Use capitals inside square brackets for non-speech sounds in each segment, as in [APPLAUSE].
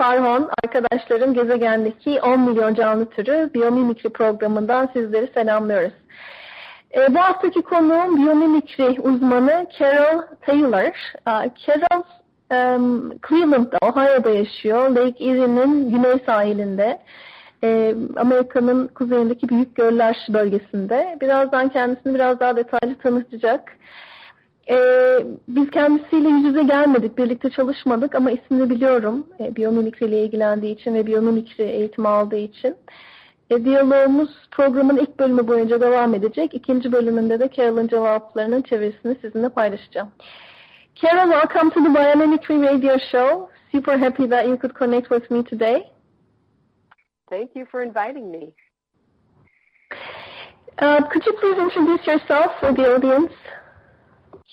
ben Zeynep Arhon. Arkadaşlarım gezegendeki 10 milyon canlı türü biyomimikri programından sizleri selamlıyoruz. E, bu haftaki konuğum biyomimikri uzmanı Carol Taylor. E, Carol um, Cleveland'da, Ohio'da yaşıyor. Lake Erie'nin güney sahilinde. E, Amerika'nın kuzeyindeki Büyük Göller bölgesinde. Birazdan kendisini biraz daha detaylı tanıtacak. Ee, biz kendisiyle yüz yüze gelmedik, birlikte çalışmadık ama ismini biliyorum e, biyomimikri ile ilgilendiği için ve biyomimikri eğitimi aldığı için. E, diyalogumuz programın ilk bölümü boyunca devam edecek. İkinci bölümünde de Carol'ın cevaplarının çevirisini sizinle paylaşacağım. Carol, welcome to the Biomimicry Radio Show. Super happy that you could connect with me today. Thank you for inviting me. Uh, could you please introduce yourself for the audience?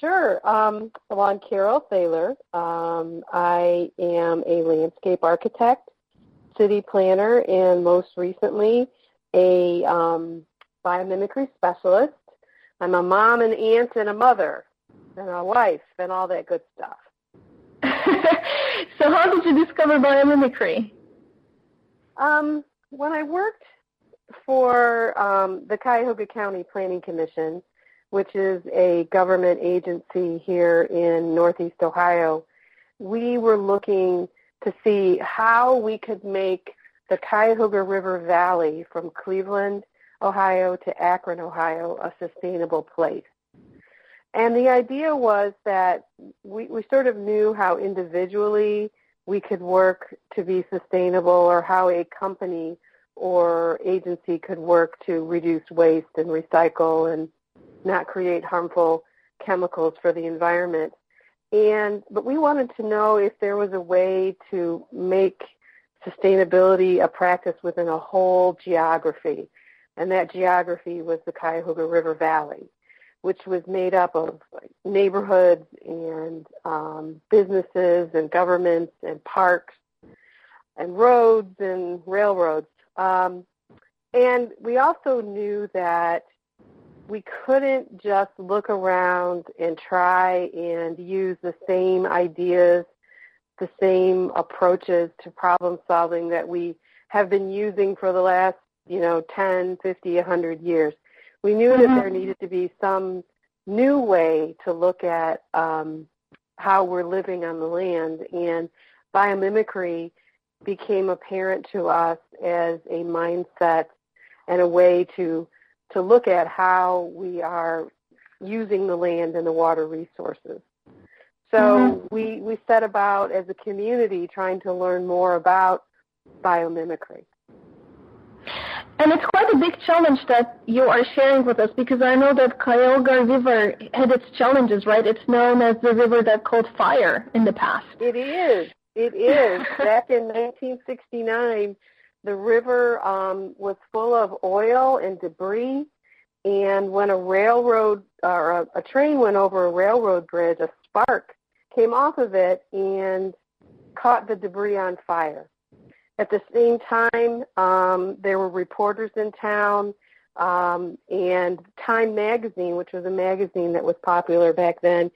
Sure. Um, well, I'm Carol Thaler. Um, I am a landscape architect, city planner, and most recently a um, biomimicry specialist. I'm a mom and aunt and a mother and a wife and all that good stuff. [LAUGHS] so how did you discover biomimicry? Um, when I worked for um, the Cuyahoga County Planning Commission, which is a government agency here in Northeast Ohio, we were looking to see how we could make the Cuyahoga River Valley from Cleveland, Ohio to Akron, Ohio a sustainable place. And the idea was that we, we sort of knew how individually we could work to be sustainable or how a company or agency could work to reduce waste and recycle and not create harmful chemicals for the environment. And but we wanted to know if there was a way to make sustainability a practice within a whole geography. And that geography was the Cuyahoga River Valley, which was made up of neighborhoods and um, businesses and governments and parks and roads and railroads. Um, and we also knew that we couldn't just look around and try and use the same ideas, the same approaches to problem solving that we have been using for the last, you know, 10, 50, 100 years. We knew mm-hmm. that there needed to be some new way to look at um, how we're living on the land, and biomimicry became apparent to us as a mindset and a way to to look at how we are using the land and the water resources. So mm-hmm. we, we set about as a community trying to learn more about biomimicry. And it's quite a big challenge that you are sharing with us because I know that Cuyahoga River had its challenges, right? It's known as the river that caught fire in the past. It is. It is. [LAUGHS] Back in 1969, the river um, was full of oil and debris, and when a railroad or a, a train went over a railroad bridge, a spark came off of it and caught the debris on fire. At the same time, um, there were reporters in town, um, and Time Magazine, which was a magazine that was popular back then,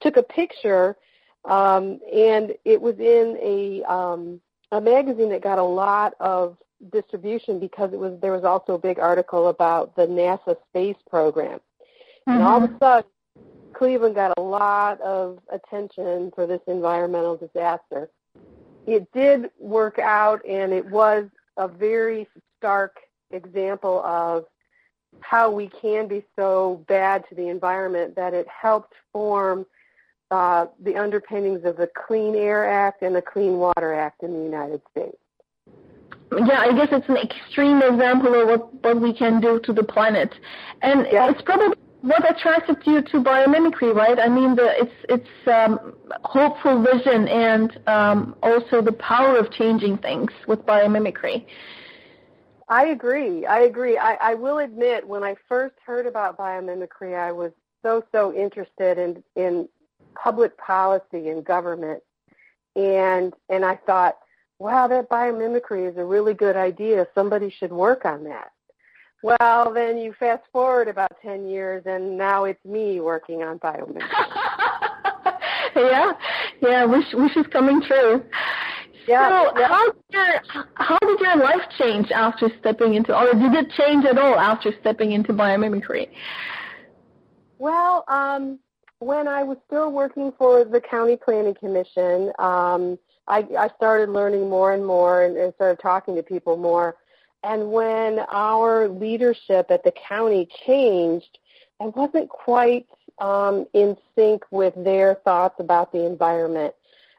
took a picture, um, and it was in a um, a magazine that got a lot of distribution because it was there was also a big article about the NASA space program. Mm-hmm. And all of a mm-hmm. sudden Cleveland got a lot of attention for this environmental disaster. It did work out and it was a very stark example of how we can be so bad to the environment that it helped form uh, the underpinnings of the Clean Air Act and the Clean Water Act in the United States. yeah, I guess it's an extreme example of what, what we can do to the planet. And yeah. it's probably what attracted you to biomimicry, right? I mean, the, it's it's um, hopeful vision and um, also the power of changing things with biomimicry. I agree. I agree. I, I will admit, when I first heard about biomimicry, I was so so interested in in public policy and government, and and I thought, wow, that biomimicry is a really good idea. Somebody should work on that. Well, then you fast forward about 10 years, and now it's me working on biomimicry. [LAUGHS] yeah, yeah, wish, wish is coming true. Yeah, so yeah. how did your how did your life change after stepping into, or did it change at all after stepping into biomimicry? Well, um, when I was still working for the county planning commission, um, I, I started learning more and more and, and started talking to people more. And when our leadership at the county changed, I wasn't quite um, in sync with their thoughts about the environment.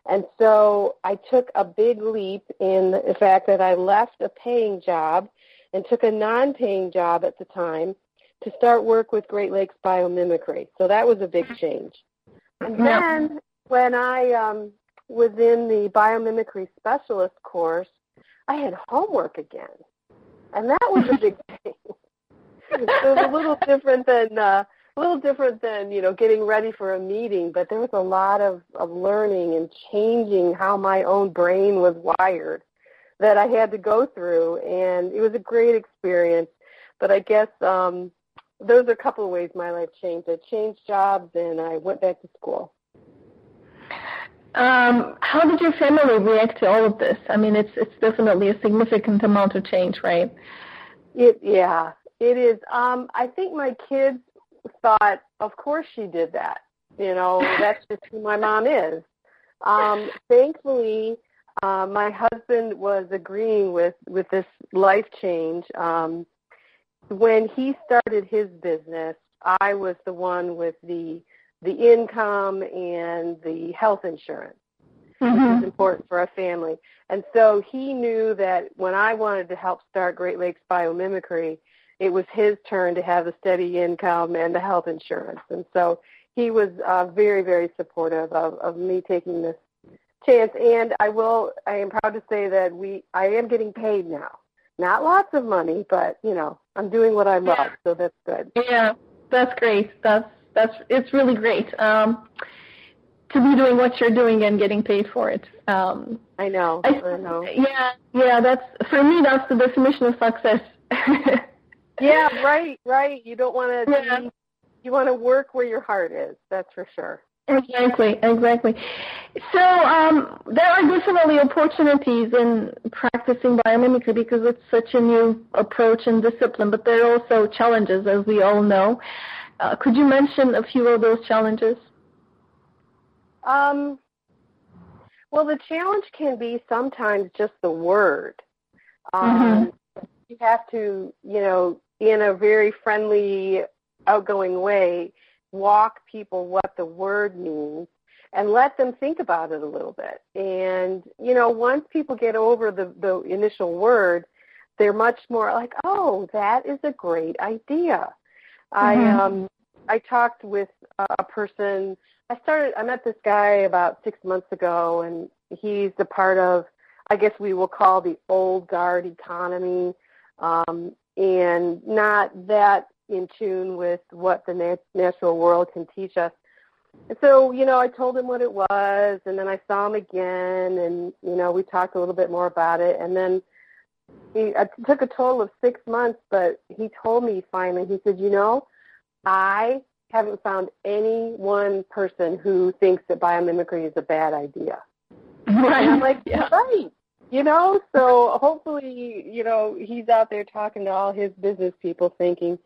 And so I took a big leap in the fact that I left a paying job and took a non-paying job at the time to start work with Great Lakes Biomimicry. So that was a big change. And then when I um, was in the biomimicry specialist course, I had homework again. And that was a big [LAUGHS] thing. it was a little different than uh, a little different than you know getting ready for a meeting, but there was a lot of, of learning and changing how my own brain was wired that I had to go through, and it was a great experience. But I guess um, those are a couple of ways my life changed. I changed jobs, and I went back to school. Um, how did your family react to all of this? I mean, it's it's definitely a significant amount of change, right? It yeah, it is. Um, I think my kids thought, of course she did that. You know, [LAUGHS] that's just who my mom is. Um, thankfully, uh, my husband was agreeing with with this life change. Um, when he started his business, I was the one with the the income and the health insurance, mm-hmm. which is important for a family. And so he knew that when I wanted to help start Great Lakes Biomimicry, it was his turn to have the steady income and the health insurance. And so he was uh, very, very supportive of, of me taking this chance. And I will, I am proud to say that we, I am getting paid now. Not lots of money, but you know, I'm doing what I love, yeah. so that's good. Yeah, that's great. That's that's it's really great um, to be doing what you're doing and getting paid for it. Um, I know. I, I know. Yeah, yeah. That's for me. That's the definition of success. [LAUGHS] yeah, right, right. You don't want to. Yeah. You want to work where your heart is. That's for sure. Exactly, exactly. So um, there are definitely opportunities in practicing biomimicry because it's such a new approach and discipline, but there are also challenges, as we all know. Uh, could you mention a few of those challenges? Um, well, the challenge can be sometimes just the word. Um, mm-hmm. You have to, you know, be in a very friendly, outgoing way, walk people what the word means and let them think about it a little bit. And, you know, once people get over the, the initial word, they're much more like, oh, that is a great idea. I mm-hmm. um I talked with a person. I started. I met this guy about six months ago, and he's a part of. I guess we will call the old guard economy, um, and not that in tune with what the nat- natural world can teach us. And so, you know, I told him what it was, and then I saw him again, and you know, we talked a little bit more about it, and then he it took a total of six months, but he told me finally. He said, you know, I haven't found any one person who thinks that biomimicry is a bad idea. Right. And I'm like, yeah. right. You know, so hopefully, you know, he's out there talking to all his business people thinking,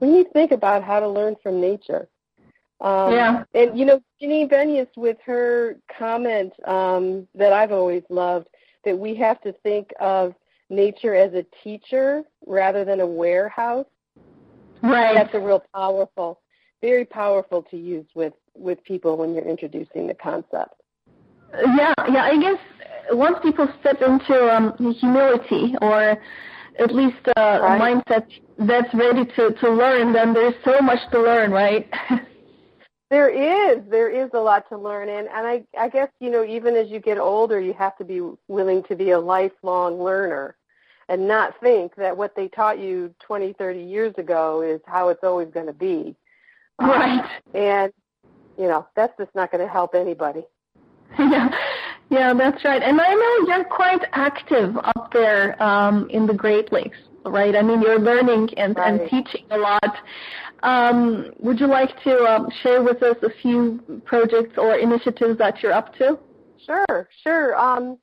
we need to think about how to learn from nature. Um, yeah. And, you know, Janine Benyus with her comment um, that I've always loved, that we have to think of nature as a teacher rather than a warehouse. Right. That's a real powerful, very powerful to use with with people when you're introducing the concept. Yeah, yeah. I guess once people step into um, humility or at least uh, right. a mindset that's ready to, to learn, then there's so much to learn, right? [LAUGHS] there is. There is a lot to learn. And, and I, I guess, you know, even as you get older, you have to be willing to be a lifelong learner and not think that what they taught you 20, 30 years ago is how it's always going to be. Right. Um, and, you know, that's just not going to help anybody. [LAUGHS] Yeah. Yeah, that's right. And I know you're quite active up there um, in the Great Lakes, right? I mean, you're learning and, right. and teaching a lot. Um, would you like to um, share with us a few projects or initiatives that you're up to? Sure, sure. Um,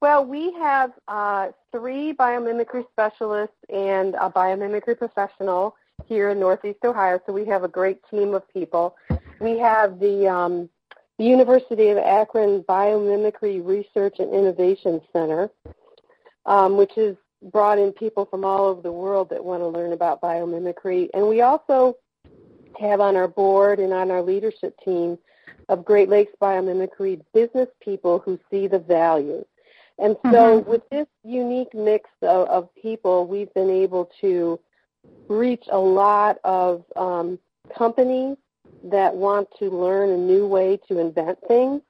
well, we have uh, three biomimicry specialists and a biomimicry professional here in Northeast Ohio, so we have a great team of people. We have the um, the University of Akron Biomimicry Research and Innovation Center, um, which has brought in people from all over the world that want to learn about biomimicry. And we also have on our board and on our leadership team of Great Lakes Biomimicry business people who see the value. And so mm-hmm. with this unique mix of, of, people, we've been able to reach a lot of um, companies that want to learn a new way to invent things.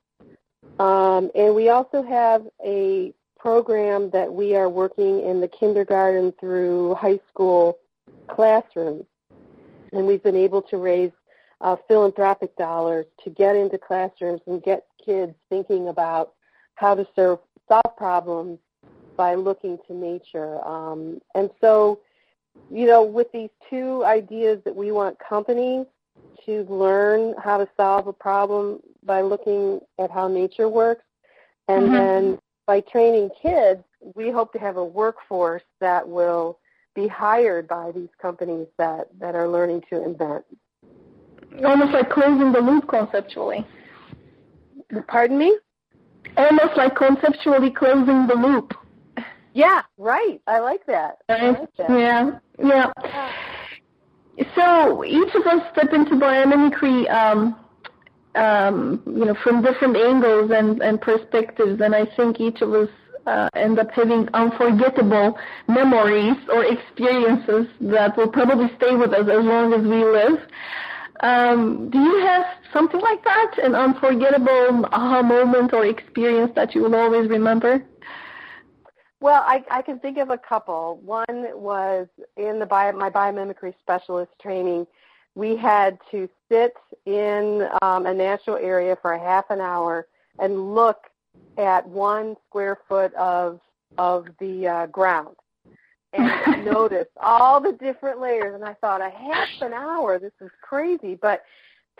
Um, and we also have a program that we are working in the kindergarten through high school classrooms. And we've been able to raise uh, philanthropic dollars to get into classrooms and get kids thinking about how to serve, solve problems by looking to nature. Um, and so, you know, with these two ideas that we want companies to learn how to solve a problem by looking at how nature works. And mm-hmm. then by training kids, we hope to have a workforce that will be hired by these companies that, that are learning to invent. Almost like closing the loop conceptually. Pardon me? Almost like conceptually closing the loop. Yeah, right. I like that. Right? Like that. Yeah, yeah. yeah. So each of us step into biomimicry, um, um, you know, from different angles and, and perspectives, and I think each of us uh, end up having unforgettable memories or experiences that will probably stay with us as long as we live. Um, do you have something like that, an unforgettable aha moment or experience that you will always remember? Well, I, I can think of a couple. One was in the bio, my biomimicry specialist training. We had to sit in um, a natural area for a half an hour and look at one square foot of of the uh, ground and [LAUGHS] notice all the different layers. And I thought, a half an hour, this is crazy. But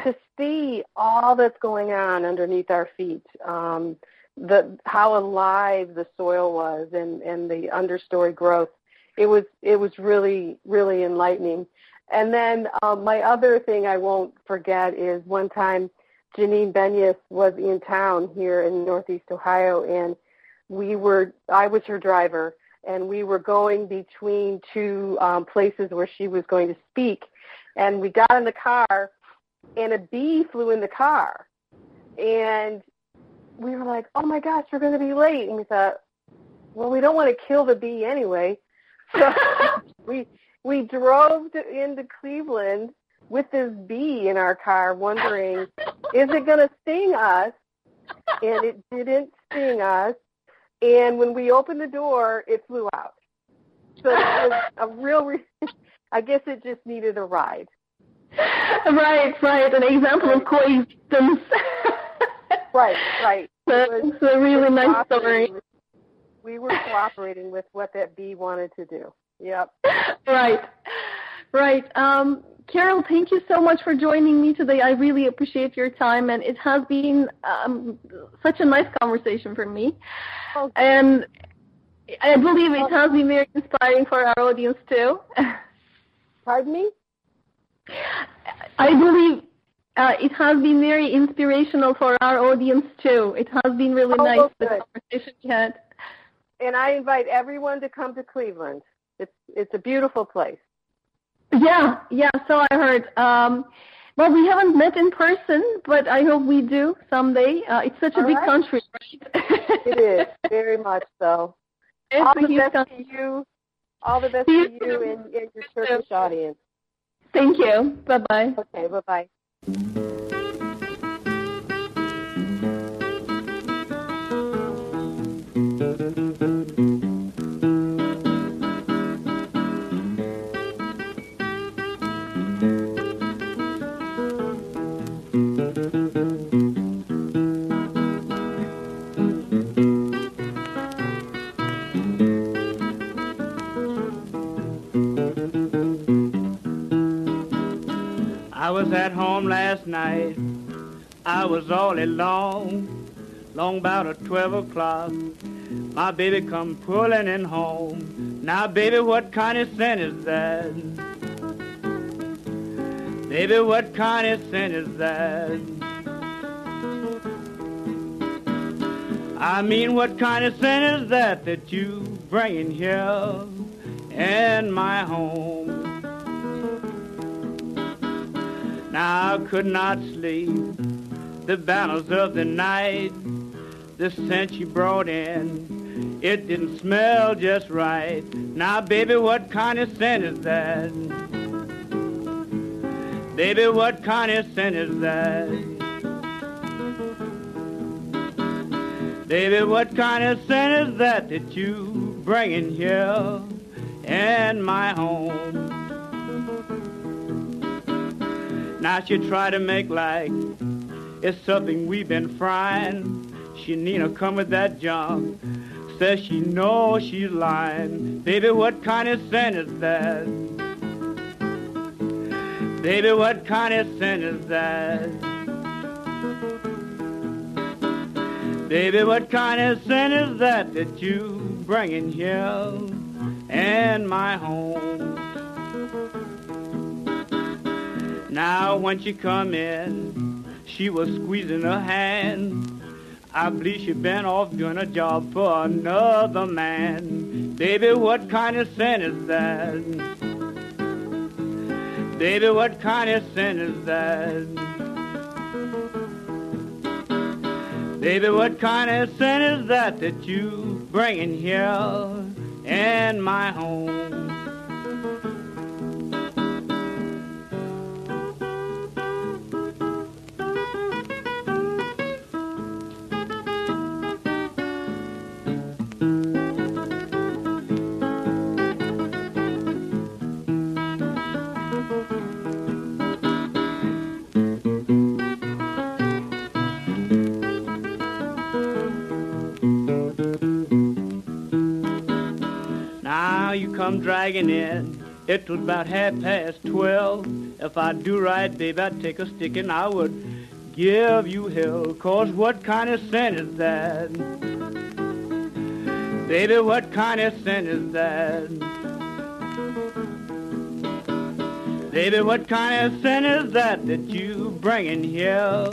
to see all that's going on underneath our feet, um, the how alive the soil was and and the understory growth it was it was really really enlightening. And then um, my other thing I won't forget is one time Janine Benyus was in town here in Northeast Ohio and we were I was her driver and we were going between two um, places where she was going to speak and we got in the car and a bee flew in the car. And we were like, oh my gosh, we're going to be late. And we thought, well, we don't want to kill the bee anyway. [LAUGHS] So we we drove to, into Cleveland with this bee in our car, wondering, is it going to sting us? And it didn't sting us. And when we opened the door, it flew out. So it was a real. Re- [LAUGHS] I guess it just needed a ride. Right, right. An example of coexistence. [LAUGHS] right, right. That's a really nice story. With, we were cooperating with what that bee wanted to do. Yep. Right, right. Um, Carol, thank you so much for joining me today. I really appreciate your time, and it has been um, such a nice conversation for me. Okay. And I believe it has been very inspiring for our audience too. Pardon me? I believe uh, it has been very inspirational for our audience too. It has been really oh, nice the conversation we had. And I invite everyone to come to Cleveland. It's it's a beautiful place. Yeah, yeah. So I heard. Um, Well, we haven't met in person, but I hope we do someday. Uh, it's such a All big right. country, right? It is very much so. [LAUGHS] It's All the best country. to you. All the best to you you and, and your Turkish audience. Thank you. Bye bye. Okay, bye bye. I night. I was all alone. Long about a 12 o'clock. My baby come pulling in home. Now, baby, what kind of sin is that? Baby, what kind of sin is that? I mean, what kind of sin is that that you bringing here in my home? Now I could not sleep. The battles of the night, the scent you brought in, it didn't smell just right. Now, baby, what kind of scent is that? Baby, what kind of scent is that? Baby, what kind of scent is that that you bring in here in my home? Now she try to make like it's something we've been frying. She Nina come with that junk. Says she knows she's lying. Baby, what kind of sin is that? Baby, what kind of sin is that? Baby, what kind of scent is that that you bringing here in my home? Now when she come in, she was squeezing her hand. I believe she been off doing a job for another man. Baby, what kind of sin is that? Baby, what kind of sin is that? Baby, what kind of sin is that that you bringing here in my home? Now you come dragging in. It was about half past twelve. If I do right, baby, I'd take a stick and I would give you hell. Cause what kind of sin is that? Baby, what kind of sin is that? Baby, what kind of sin is that that you bringing here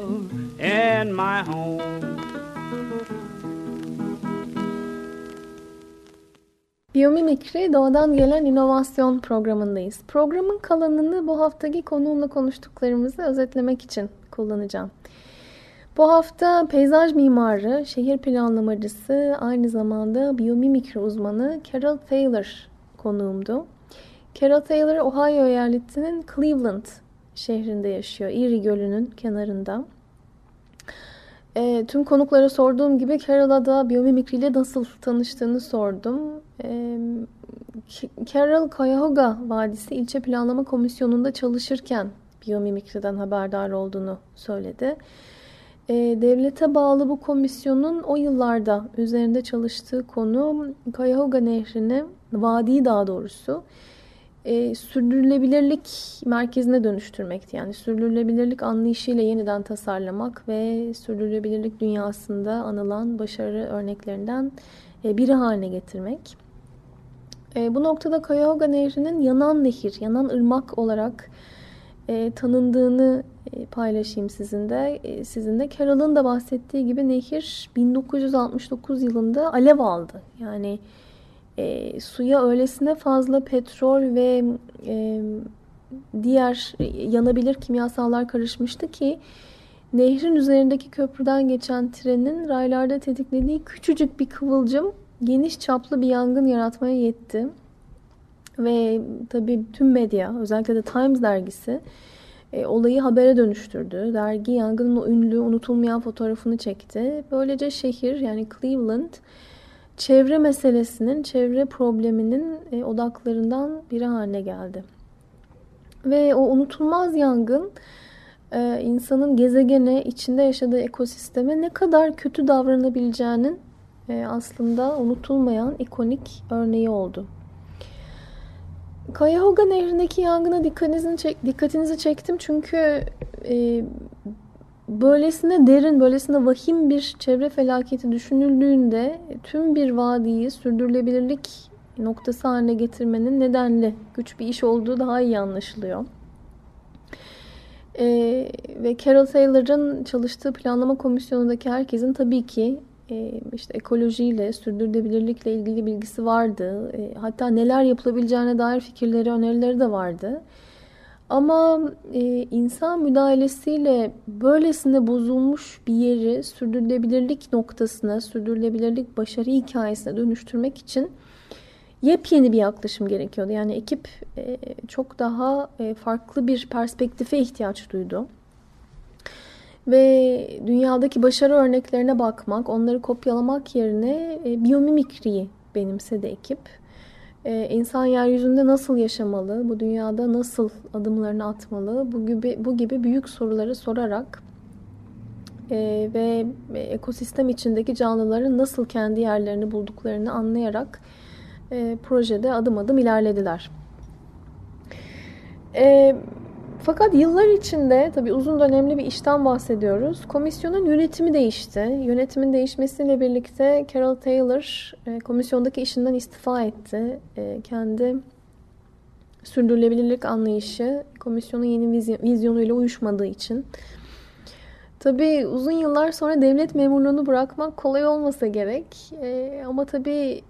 in my home? Biyomimikri Doğadan Gelen İnovasyon programındayız. Programın kalanını bu haftaki konuğumla konuştuklarımızı özetlemek için kullanacağım. Bu hafta peyzaj mimarı, şehir planlamacısı, aynı zamanda biyomimikri uzmanı Carol Taylor konuğumdu. Carol Taylor, Ohio eyaletinin Cleveland şehrinde yaşıyor, Erie Gölü'nün kenarında. E, tüm konuklara sorduğum gibi Carol'a da biyomimikri ile nasıl tanıştığını sordum. Carol Cuyahoga Vadisi İlçe Planlama Komisyonu'nda çalışırken biyomimikriden haberdar olduğunu söyledi. E, devlete bağlı bu komisyonun o yıllarda üzerinde çalıştığı konu Cuyahoga Nehri'ni, vadiyi daha doğrusu, e, sürdürülebilirlik merkezine dönüştürmekti. Yani sürdürülebilirlik anlayışıyla yeniden tasarlamak ve sürdürülebilirlik dünyasında anılan başarı örneklerinden e, biri haline getirmek. E, bu noktada Cuyahoga Nehri'nin yanan nehir, yanan ırmak olarak e, tanındığını e, paylaşayım sizinle. E, sizinle Carol'ın da bahsettiği gibi nehir 1969 yılında alev aldı. Yani e, suya öylesine fazla petrol ve e, diğer yanabilir kimyasallar karışmıştı ki nehrin üzerindeki köprüden geçen trenin raylarda tetiklediği küçücük bir kıvılcım geniş çaplı bir yangın yaratmaya yetti. Ve tabii tüm medya özellikle de Times dergisi e, olayı habere dönüştürdü. Dergi yangının ünlü unutulmayan fotoğrafını çekti. Böylece şehir yani Cleveland çevre meselesinin, çevre probleminin e, odaklarından biri haline geldi. Ve o unutulmaz yangın e, insanın gezegene, içinde yaşadığı ekosisteme ne kadar kötü davranabileceğinin aslında unutulmayan ikonik örneği oldu. Cuyahoga Nehri'ndeki yangına dikkatinizi, çek, dikkatinizi çektim çünkü e, böylesine derin, böylesine vahim bir çevre felaketi düşünüldüğünde tüm bir vadiyi sürdürülebilirlik noktası haline getirmenin nedenli güç bir iş olduğu daha iyi anlaşılıyor. Ee, ve Carol Taylor'ın çalıştığı planlama komisyonundaki herkesin tabii ki e, işte ekolojiyle, sürdürülebilirlikle ilgili bilgisi vardı. E, hatta neler yapılabileceğine dair fikirleri, önerileri de vardı. Ama e, insan müdahalesiyle böylesine bozulmuş bir yeri sürdürülebilirlik noktasına, sürdürülebilirlik başarı hikayesine dönüştürmek için yepyeni bir yaklaşım gerekiyordu. Yani ekip e, çok daha e, farklı bir perspektife ihtiyaç duydu. Ve dünyadaki başarı örneklerine bakmak, onları kopyalamak yerine e, biyomimikriyi benimsedi ekip. E, insan yeryüzünde nasıl yaşamalı, bu dünyada nasıl adımlarını atmalı, bu gibi, bu gibi büyük soruları sorarak e, ve ekosistem içindeki canlıların nasıl kendi yerlerini bulduklarını anlayarak e, projede adım adım ilerlediler. E, fakat yıllar içinde tabi uzun dönemli bir işten bahsediyoruz. Komisyonun yönetimi değişti. Yönetimin değişmesiyle birlikte Carol Taylor e, komisyondaki işinden istifa etti. E, kendi sürdürülebilirlik anlayışı komisyonun yeni vizyon, vizyonuyla uyuşmadığı için. Tabi uzun yıllar sonra devlet memurluğunu bırakmak kolay olmasa gerek. E, ama tabi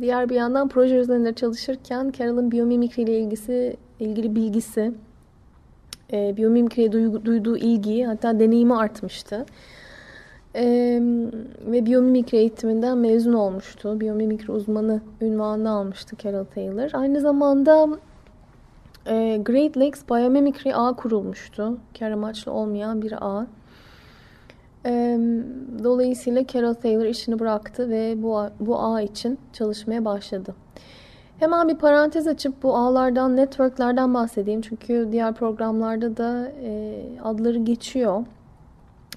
diğer bir yandan proje üzerinde çalışırken Carol'ın biyomimikri ile ilgisi, ilgili bilgisi e, biyomimikriye duyduğu ilgi hatta deneyimi artmıştı. E, ve biyomimikri eğitiminden mezun olmuştu. Biyomimikri uzmanı ünvanını almıştı Carol Taylor. Aynı zamanda e, Great Lakes Biomimicry ağ kurulmuştu. Kar amaçlı olmayan bir ağ. E, dolayısıyla Carol Taylor işini bıraktı ve bu, bu ağ için çalışmaya başladı. Hemen bir parantez açıp bu ağlardan, networklerden bahsedeyim. Çünkü diğer programlarda da e, adları geçiyor.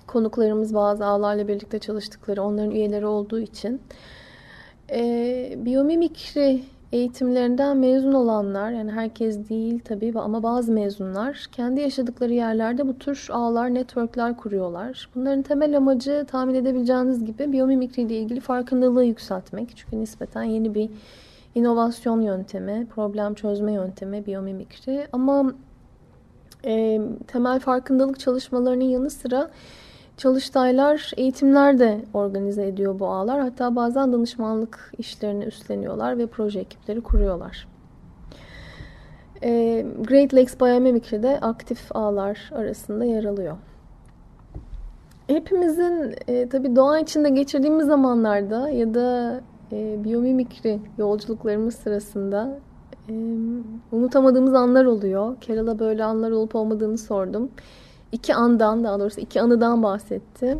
Konuklarımız bazı ağlarla birlikte çalıştıkları, onların üyeleri olduğu için. E, biyomimikri eğitimlerinden mezun olanlar, yani herkes değil tabii ama bazı mezunlar kendi yaşadıkları yerlerde bu tür ağlar, networkler kuruyorlar. Bunların temel amacı tahmin edebileceğiniz gibi biyomimikri ile ilgili farkındalığı yükseltmek. Çünkü nispeten yeni bir inovasyon yöntemi, problem çözme yöntemi, biyomimikri. Ama e, temel farkındalık çalışmalarının yanı sıra çalıştaylar, eğitimler de organize ediyor bu ağlar. Hatta bazen danışmanlık işlerini üstleniyorlar ve proje ekipleri kuruyorlar. E, Great Lakes Biomimicry de aktif ağlar arasında yer alıyor. Hepimizin e, tabii doğa içinde geçirdiğimiz zamanlarda ya da e, biyomimikri yolculuklarımız sırasında e, unutamadığımız anlar oluyor. Carol'a böyle anlar olup olmadığını sordum. İki andan daha doğrusu iki anıdan bahsetti.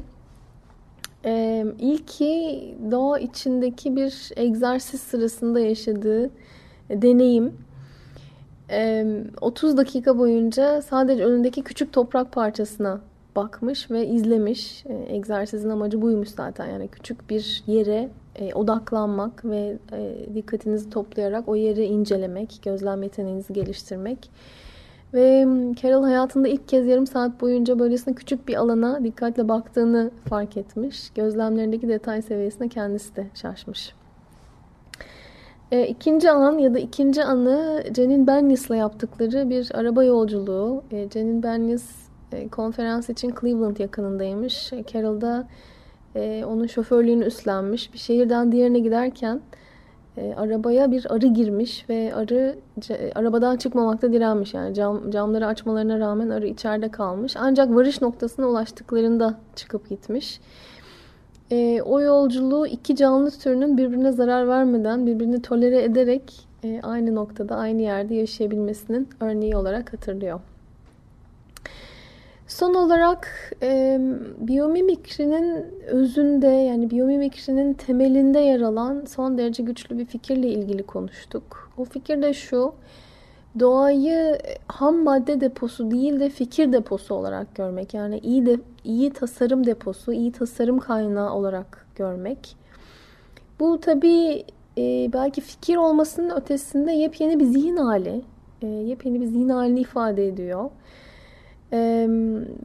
E, ilki doğa içindeki bir egzersiz sırasında yaşadığı deneyim. E, 30 dakika boyunca sadece önündeki küçük toprak parçasına bakmış ve izlemiş. E, egzersizin amacı buymuş zaten. Yani küçük bir yere e, odaklanmak ve e, dikkatinizi toplayarak o yeri incelemek, gözlem yeteneğinizi geliştirmek. Ve Carol hayatında ilk kez yarım saat boyunca böylesine küçük bir alana dikkatle baktığını fark etmiş. Gözlemlerindeki detay seviyesine kendisi de şaşmış. E, ikinci an ya da ikinci anı Cenin Benyas'la yaptıkları bir araba yolculuğu. E, Cenin Benyas e, konferans için Cleveland yakınındaymış. E, Carol da e, onun şoförlüğünü üstlenmiş. Bir şehirden diğerine giderken e, arabaya bir arı girmiş ve arı c- arabadan çıkmamakta direnmiş. Yani cam, camları açmalarına rağmen arı içeride kalmış. Ancak varış noktasına ulaştıklarında çıkıp gitmiş. E, o yolculuğu iki canlı türünün birbirine zarar vermeden, birbirini tolere ederek e, aynı noktada, aynı yerde yaşayabilmesinin örneği olarak hatırlıyor. Son olarak e, biyomimikrinin özünde yani biyomimikrinin temelinde yer alan son derece güçlü bir fikirle ilgili konuştuk. O fikir de şu, doğayı ham madde deposu değil de fikir deposu olarak görmek. Yani iyi de iyi tasarım deposu, iyi tasarım kaynağı olarak görmek. Bu tabii e, belki fikir olmasının ötesinde yepyeni bir zihin hali, e, yepyeni bir zihin halini ifade ediyor e,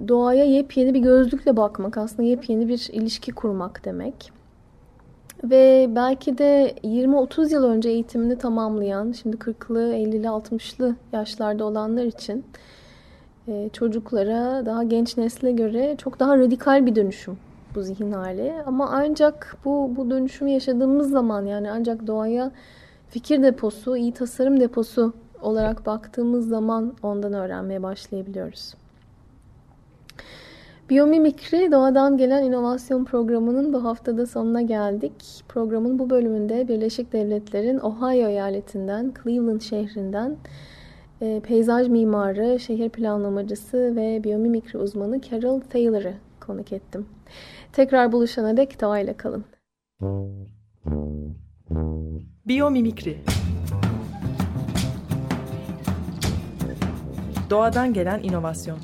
doğaya yepyeni bir gözlükle bakmak aslında yepyeni bir ilişki kurmak demek. Ve belki de 20-30 yıl önce eğitimini tamamlayan, şimdi 40'lı, 50'li, 60'lı yaşlarda olanlar için e, çocuklara, daha genç nesle göre çok daha radikal bir dönüşüm bu zihin hali. Ama ancak bu, bu dönüşümü yaşadığımız zaman yani ancak doğaya fikir deposu, iyi tasarım deposu olarak baktığımız zaman ondan öğrenmeye başlayabiliyoruz. Biyomimikri Doğadan Gelen İnovasyon Programı'nın bu haftada sonuna geldik. Programın bu bölümünde Birleşik Devletler'in Ohio eyaletinden, Cleveland şehrinden e, peyzaj mimarı, şehir planlamacısı ve biyomimikri uzmanı Carol Taylor'ı konuk ettim. Tekrar buluşana dek doğayla kalın. Biyomimikri Doğadan gelen inovasyon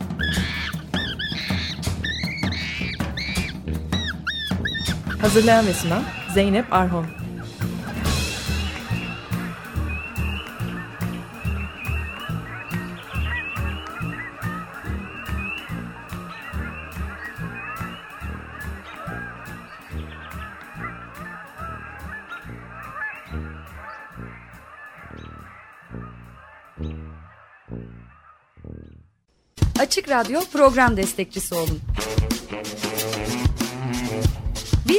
Hazırlayan ve sunan Zeynep Arhon Açık Radyo program destekçisi olun.